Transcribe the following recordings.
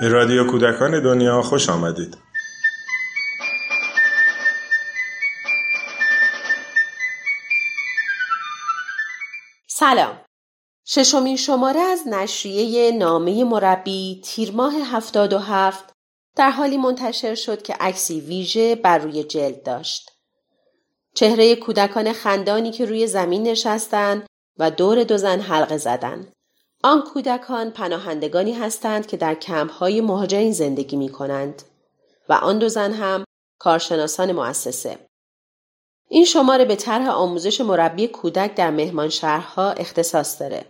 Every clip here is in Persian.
به رادیو کودکان دنیا خوش آمدید. سلام. ششمین شماره از نشریه نامه مربی تیر ماه 77 در حالی منتشر شد که عکسی ویژه بر روی جلد داشت. چهره کودکان خندانی که روی زمین نشستند و دور دو زن حلقه زدند. آن کودکان پناهندگانی هستند که در های مهاجرین زندگی می کنند و آن دو زن هم کارشناسان مؤسسه. این شماره به طرح آموزش مربی کودک در مهمان شهرها اختصاص داره.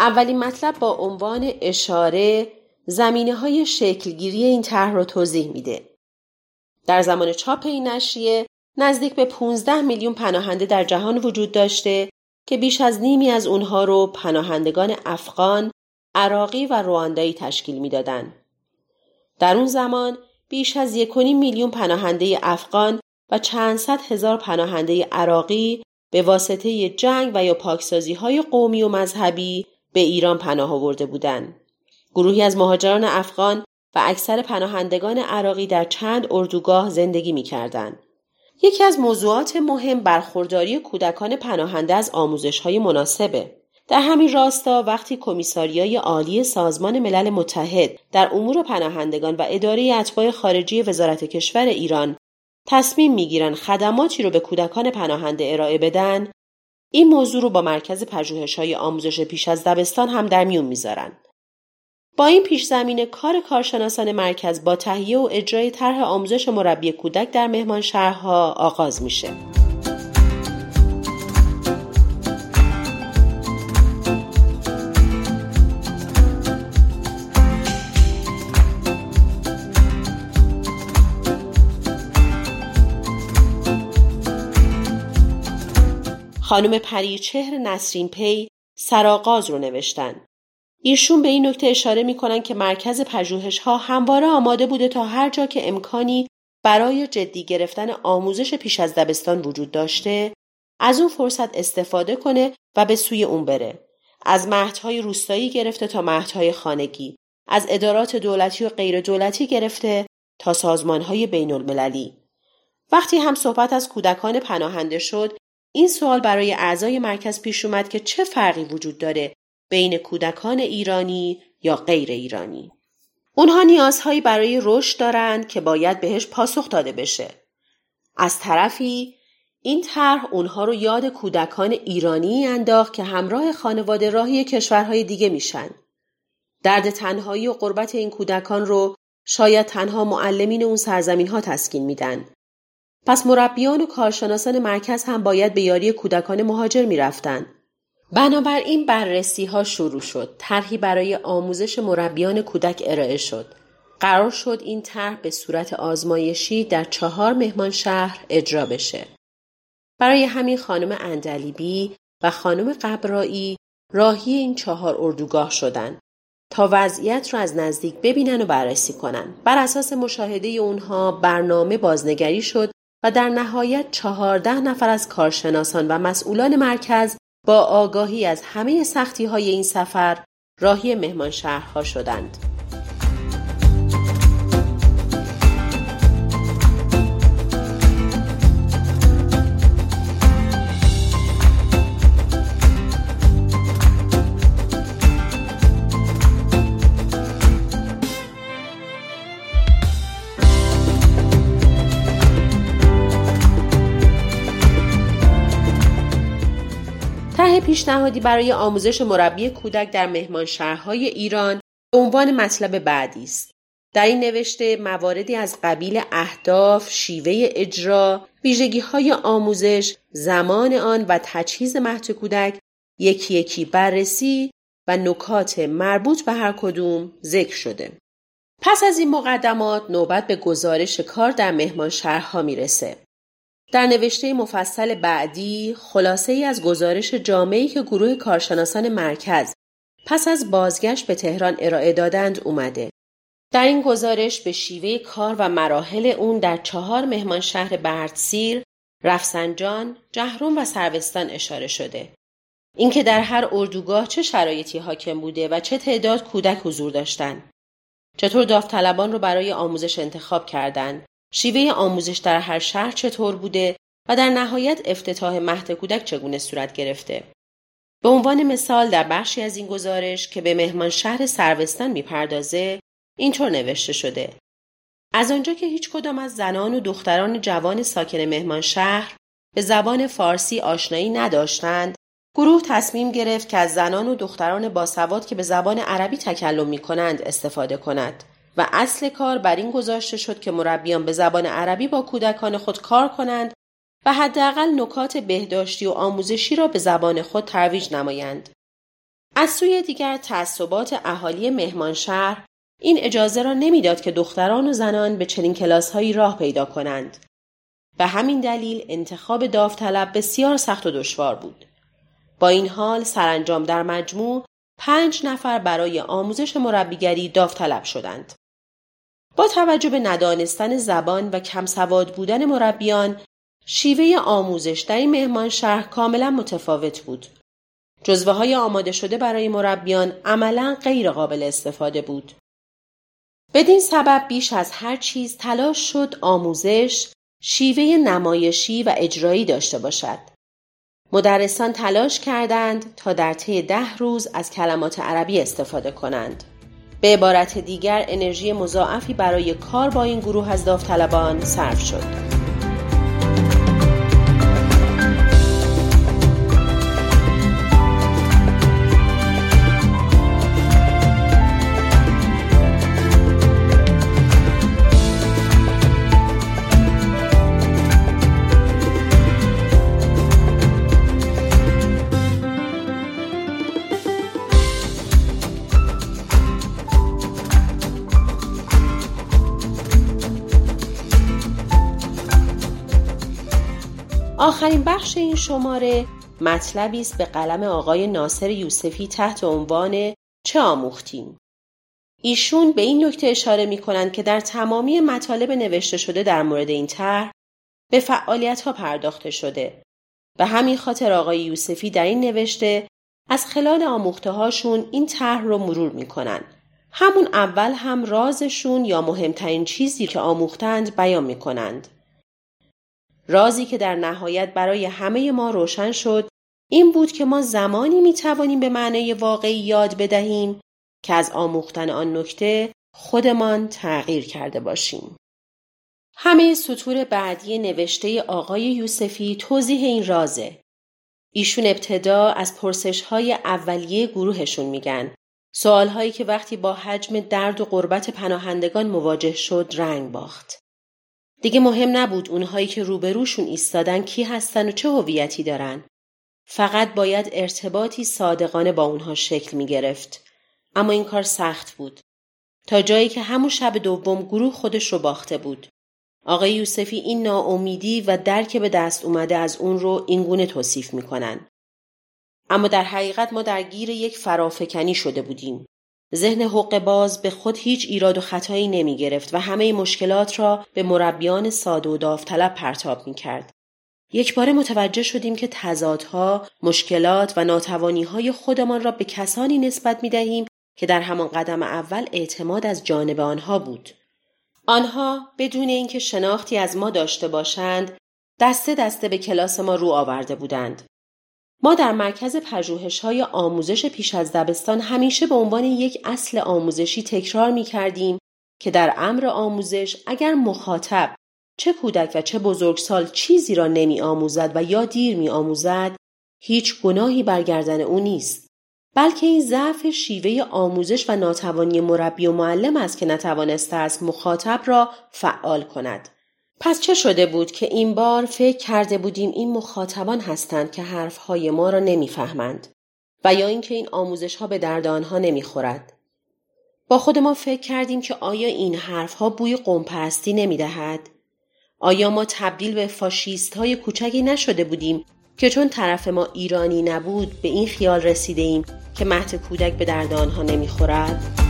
اولین مطلب با عنوان اشاره زمینه های شکلگیری این طرح رو توضیح میده. در زمان چاپ این نشریه نزدیک به 15 میلیون پناهنده در جهان وجود داشته که بیش از نیمی از اونها رو پناهندگان افغان، عراقی و رواندایی تشکیل می‌دادند. در اون زمان بیش از یک میلیون پناهنده افغان و چند صد هزار پناهنده عراقی به واسطه جنگ و یا پاکسازی های قومی و مذهبی به ایران پناه آورده بودند. گروهی از مهاجران افغان و اکثر پناهندگان عراقی در چند اردوگاه زندگی می کردن. یکی از موضوعات مهم برخورداری کودکان پناهنده از آموزش های مناسبه. در همین راستا وقتی کمیساریای عالی سازمان ملل متحد در امور پناهندگان و اداره اتباع خارجی وزارت کشور ایران تصمیم می‌گیرن خدماتی رو به کودکان پناهنده ارائه بدن این موضوع رو با مرکز های آموزش پیش از دبستان هم در میون می‌ذارن. با این پیش زمینه کار کارشناسان مرکز با تهیه و اجرای طرح آموزش مربی کودک در مهمان شهرها آغاز میشه. خانم پریچهر نسرین پی سراغاز رو نوشتن. ایشون به این نکته اشاره می‌کنن که مرکز پژوهش ها همواره آماده بوده تا هر جا که امکانی برای جدی گرفتن آموزش پیش از دبستان وجود داشته از اون فرصت استفاده کنه و به سوی اون بره. از مهدهای روستایی گرفته تا مهدهای خانگی، از ادارات دولتی و غیر دولتی گرفته تا سازمانهای بین المللی. وقتی هم صحبت از کودکان پناهنده شد این سوال برای اعضای مرکز پیش اومد که چه فرقی وجود داره بین کودکان ایرانی یا غیر ایرانی. اونها نیازهایی برای رشد دارند که باید بهش پاسخ داده بشه. از طرفی این طرح اونها رو یاد کودکان ایرانی انداخت که همراه خانواده راهی کشورهای دیگه میشن. درد تنهایی و قربت این کودکان رو شاید تنها معلمین اون سرزمین ها تسکین میدن پس مربیان و کارشناسان مرکز هم باید به یاری کودکان مهاجر می‌رفتند. بنابراین بررسی ها شروع شد. طرحی برای آموزش مربیان کودک ارائه شد. قرار شد این طرح به صورت آزمایشی در چهار مهمان شهر اجرا بشه. برای همین خانم اندلیبی و خانم قبرایی راهی این چهار اردوگاه شدند تا وضعیت را از نزدیک ببینن و بررسی کنن. بر اساس مشاهده اونها برنامه بازنگری شد و در نهایت چهارده نفر از کارشناسان و مسئولان مرکز با آگاهی از همه سختی های این سفر راهی مهمان شهرها شدند. پیشنهادی برای آموزش مربی کودک در مهمان شهرهای ایران به عنوان مطلب بعدی است. در این نوشته مواردی از قبیل اهداف، شیوه اجرا، ویژگی های آموزش، زمان آن و تجهیز مهد کودک یکی یکی بررسی و نکات مربوط به هر کدوم ذکر شده. پس از این مقدمات نوبت به گزارش کار در مهمان شهرها می‌رسه. در نوشته مفصل بعدی خلاصه ای از گزارش جامعی که گروه کارشناسان مرکز پس از بازگشت به تهران ارائه دادند اومده. در این گزارش به شیوه کار و مراحل اون در چهار مهمان شهر بردسیر، رفسنجان، جهروم و سروستان اشاره شده. اینکه در هر اردوگاه چه شرایطی حاکم بوده و چه تعداد کودک حضور داشتند. چطور داوطلبان رو برای آموزش انتخاب کردند شیوه آموزش در هر شهر چطور بوده و در نهایت افتتاح مهد کودک چگونه صورت گرفته. به عنوان مثال در بخشی از این گزارش که به مهمان شهر سروستان می‌پردازه اینطور نوشته شده. از آنجا که هیچ کدام از زنان و دختران جوان ساکن مهمان شهر به زبان فارسی آشنایی نداشتند گروه تصمیم گرفت که از زنان و دختران باسواد که به زبان عربی تکلم می کنند استفاده کند. و اصل کار بر این گذاشته شد که مربیان به زبان عربی با کودکان خود کار کنند و حداقل نکات بهداشتی و آموزشی را به زبان خود ترویج نمایند. از سوی دیگر تعصبات اهالی مهمان شهر این اجازه را نمی‌داد که دختران و زنان به چنین کلاسهایی راه پیدا کنند. به همین دلیل انتخاب داوطلب بسیار سخت و دشوار بود. با این حال سرانجام در مجموع پنج نفر برای آموزش مربیگری داوطلب شدند. با توجه به ندانستن زبان و کم سواد بودن مربیان شیوه آموزش در این مهمان شهر کاملا متفاوت بود. جزوه های آماده شده برای مربیان عملا غیر قابل استفاده بود. بدین سبب بیش از هر چیز تلاش شد آموزش شیوه نمایشی و اجرایی داشته باشد. مدرسان تلاش کردند تا در طی ده روز از کلمات عربی استفاده کنند. به عبارت دیگر انرژی مضاعفی برای کار با این گروه از داوطلبان صرف شد. آخرین بخش این شماره مطلبی است به قلم آقای ناصر یوسفی تحت عنوان چه آموختیم ایشون به این نکته اشاره می کنند که در تمامی مطالب نوشته شده در مورد این طرح به فعالیت ها پرداخته شده و همین خاطر آقای یوسفی در این نوشته از خلال آموخته هاشون این طرح رو مرور می کنند. همون اول هم رازشون یا مهمترین چیزی که آموختند بیان می کنند. رازی که در نهایت برای همه ما روشن شد این بود که ما زمانی می توانیم به معنای واقعی یاد بدهیم که از آموختن آن نکته خودمان تغییر کرده باشیم. همه سطور بعدی نوشته آقای یوسفی توضیح این رازه. ایشون ابتدا از پرسش های اولیه گروهشون میگن. سوال هایی که وقتی با حجم درد و قربت پناهندگان مواجه شد رنگ باخت. دیگه مهم نبود اونهایی که روبروشون ایستادن کی هستن و چه هویتی دارن. فقط باید ارتباطی صادقانه با اونها شکل می گرفت. اما این کار سخت بود. تا جایی که همون شب دوم گروه خودش رو باخته بود. آقای یوسفی این ناامیدی و درک به دست اومده از اون رو اینگونه توصیف می‌کنن. اما در حقیقت ما درگیر یک فرافکنی شده بودیم. ذهن حق باز به خود هیچ ایراد و خطایی نمی گرفت و همه مشکلات را به مربیان ساده و داوطلب پرتاب می کرد. یک بار متوجه شدیم که تضادها، مشکلات و ناتوانی های خودمان را به کسانی نسبت می دهیم که در همان قدم اول اعتماد از جانب آنها بود. آنها بدون اینکه شناختی از ما داشته باشند، دسته دسته به کلاس ما رو آورده بودند. ما در مرکز پژوهش های آموزش پیش از دبستان همیشه به عنوان یک اصل آموزشی تکرار می کردیم که در امر آموزش اگر مخاطب چه کودک و چه بزرگسال چیزی را نمی آموزد و یا دیر می آموزد هیچ گناهی برگردن او نیست. بلکه این ضعف شیوه آموزش و ناتوانی مربی و معلم است که نتوانسته است مخاطب را فعال کند. پس چه شده بود که این بار فکر کرده بودیم این مخاطبان هستند که حرفهای ما را نمی‌فهمند و یا اینکه این آموزش ها به درد آنها نمی‌خورد با خود ما فکر کردیم که آیا این حرفها بوی قومپرستی نمی‌دهد آیا ما تبدیل به فاشیست های کوچکی نشده بودیم که چون طرف ما ایرانی نبود به این خیال رسیده ایم که مهد کودک به درد آنها نمی‌خورد؟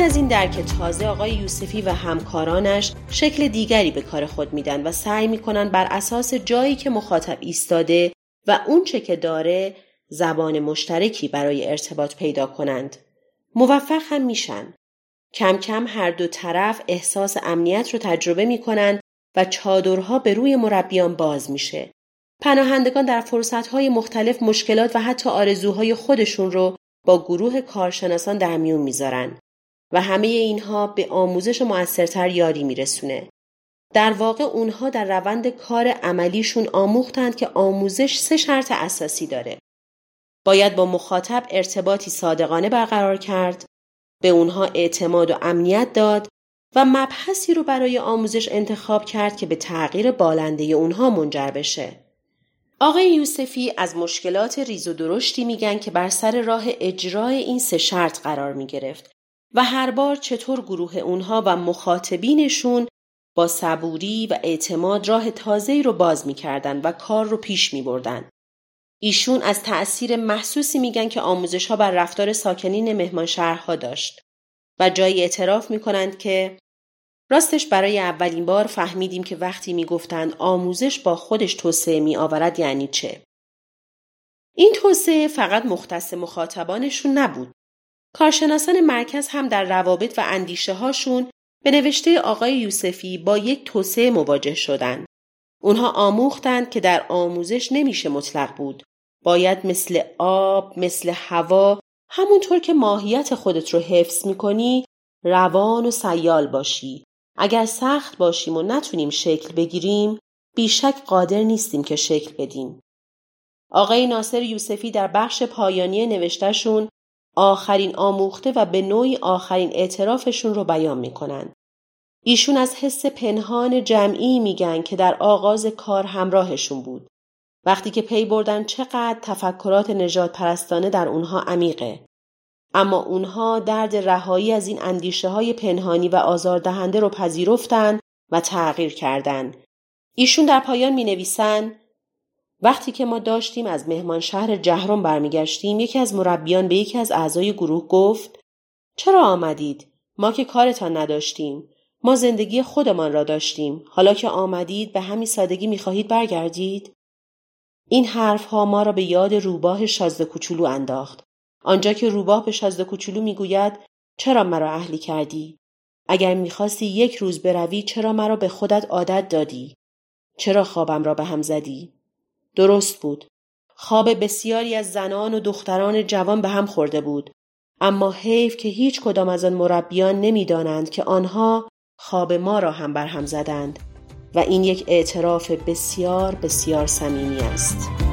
بعد از این درک تازه آقای یوسفی و همکارانش شکل دیگری به کار خود میدن و سعی می‌کنن بر اساس جایی که مخاطب ایستاده و اونچه که داره زبان مشترکی برای ارتباط پیدا کنند. موفق هم میشن. کم کم هر دو طرف احساس امنیت رو تجربه می‌کنن و چادرها به روی مربیان باز میشه. پناهندگان در فرصتهای مختلف مشکلات و حتی آرزوهای خودشون رو با گروه کارشناسان در میون می‌ذارن. و همه اینها به آموزش موثرتر یاری میرسونه. در واقع اونها در روند کار عملیشون آموختند که آموزش سه شرط اساسی داره. باید با مخاطب ارتباطی صادقانه برقرار کرد، به اونها اعتماد و امنیت داد و مبحثی رو برای آموزش انتخاب کرد که به تغییر بالنده اونها منجر بشه. آقای یوسفی از مشکلات ریز و درشتی میگن که بر سر راه اجرای این سه شرط قرار می گرفت و هر بار چطور گروه اونها و مخاطبینشون با صبوری و اعتماد راه تازه‌ای رو باز می‌کردن و کار رو پیش می بردن. ایشون از تأثیر محسوسی میگن که آموزش ها بر رفتار ساکنین مهمان شهرها داشت و جایی اعتراف می‌کنند که راستش برای اولین بار فهمیدیم که وقتی می‌گفتند آموزش با خودش توسعه می آورد یعنی چه. این توسعه فقط مختص مخاطبانشون نبود کارشناسان مرکز هم در روابط و اندیشه هاشون به نوشته آقای یوسفی با یک توسعه مواجه شدند. اونها آموختند که در آموزش نمیشه مطلق بود. باید مثل آب، مثل هوا، همونطور که ماهیت خودت رو حفظ می‌کنی، روان و سیال باشی. اگر سخت باشیم و نتونیم شکل بگیریم، بیشک قادر نیستیم که شکل بدیم. آقای ناصر یوسفی در بخش پایانی نوشتهشون آخرین آموخته و به نوعی آخرین اعترافشون رو بیان می‌کنن. ایشون از حس پنهان جمعی میگن که در آغاز کار همراهشون بود. وقتی که پی بردن چقدر تفکرات نجات پرستانه در اونها عمیقه. اما اونها درد رهایی از این اندیشه های پنهانی و آزاردهنده رو پذیرفتن و تغییر کردن. ایشون در پایان می نویسن وقتی که ما داشتیم از مهمان شهر جهرم برمیگشتیم یکی از مربیان به یکی از اعضای گروه گفت چرا آمدید؟ ما که کارتان نداشتیم. ما زندگی خودمان را داشتیم. حالا که آمدید به همین سادگی می‌خواهید برگردید؟ این حرف ها ما را به یاد روباه شازده کوچولو انداخت. آنجا که روباه به شازده کوچولو می‌گوید چرا مرا اهلی کردی؟ اگر می‌خواستی یک روز بروی چرا مرا به خودت عادت دادی؟ چرا خوابم را به هم زدی؟ درست بود. خواب بسیاری از زنان و دختران جوان به هم خورده بود. اما حیف که هیچ کدام از آن مربیان نمی‌دانند که آنها خواب ما را هم بر هم زدند و این یک اعتراف بسیار بسیار صمیمی است.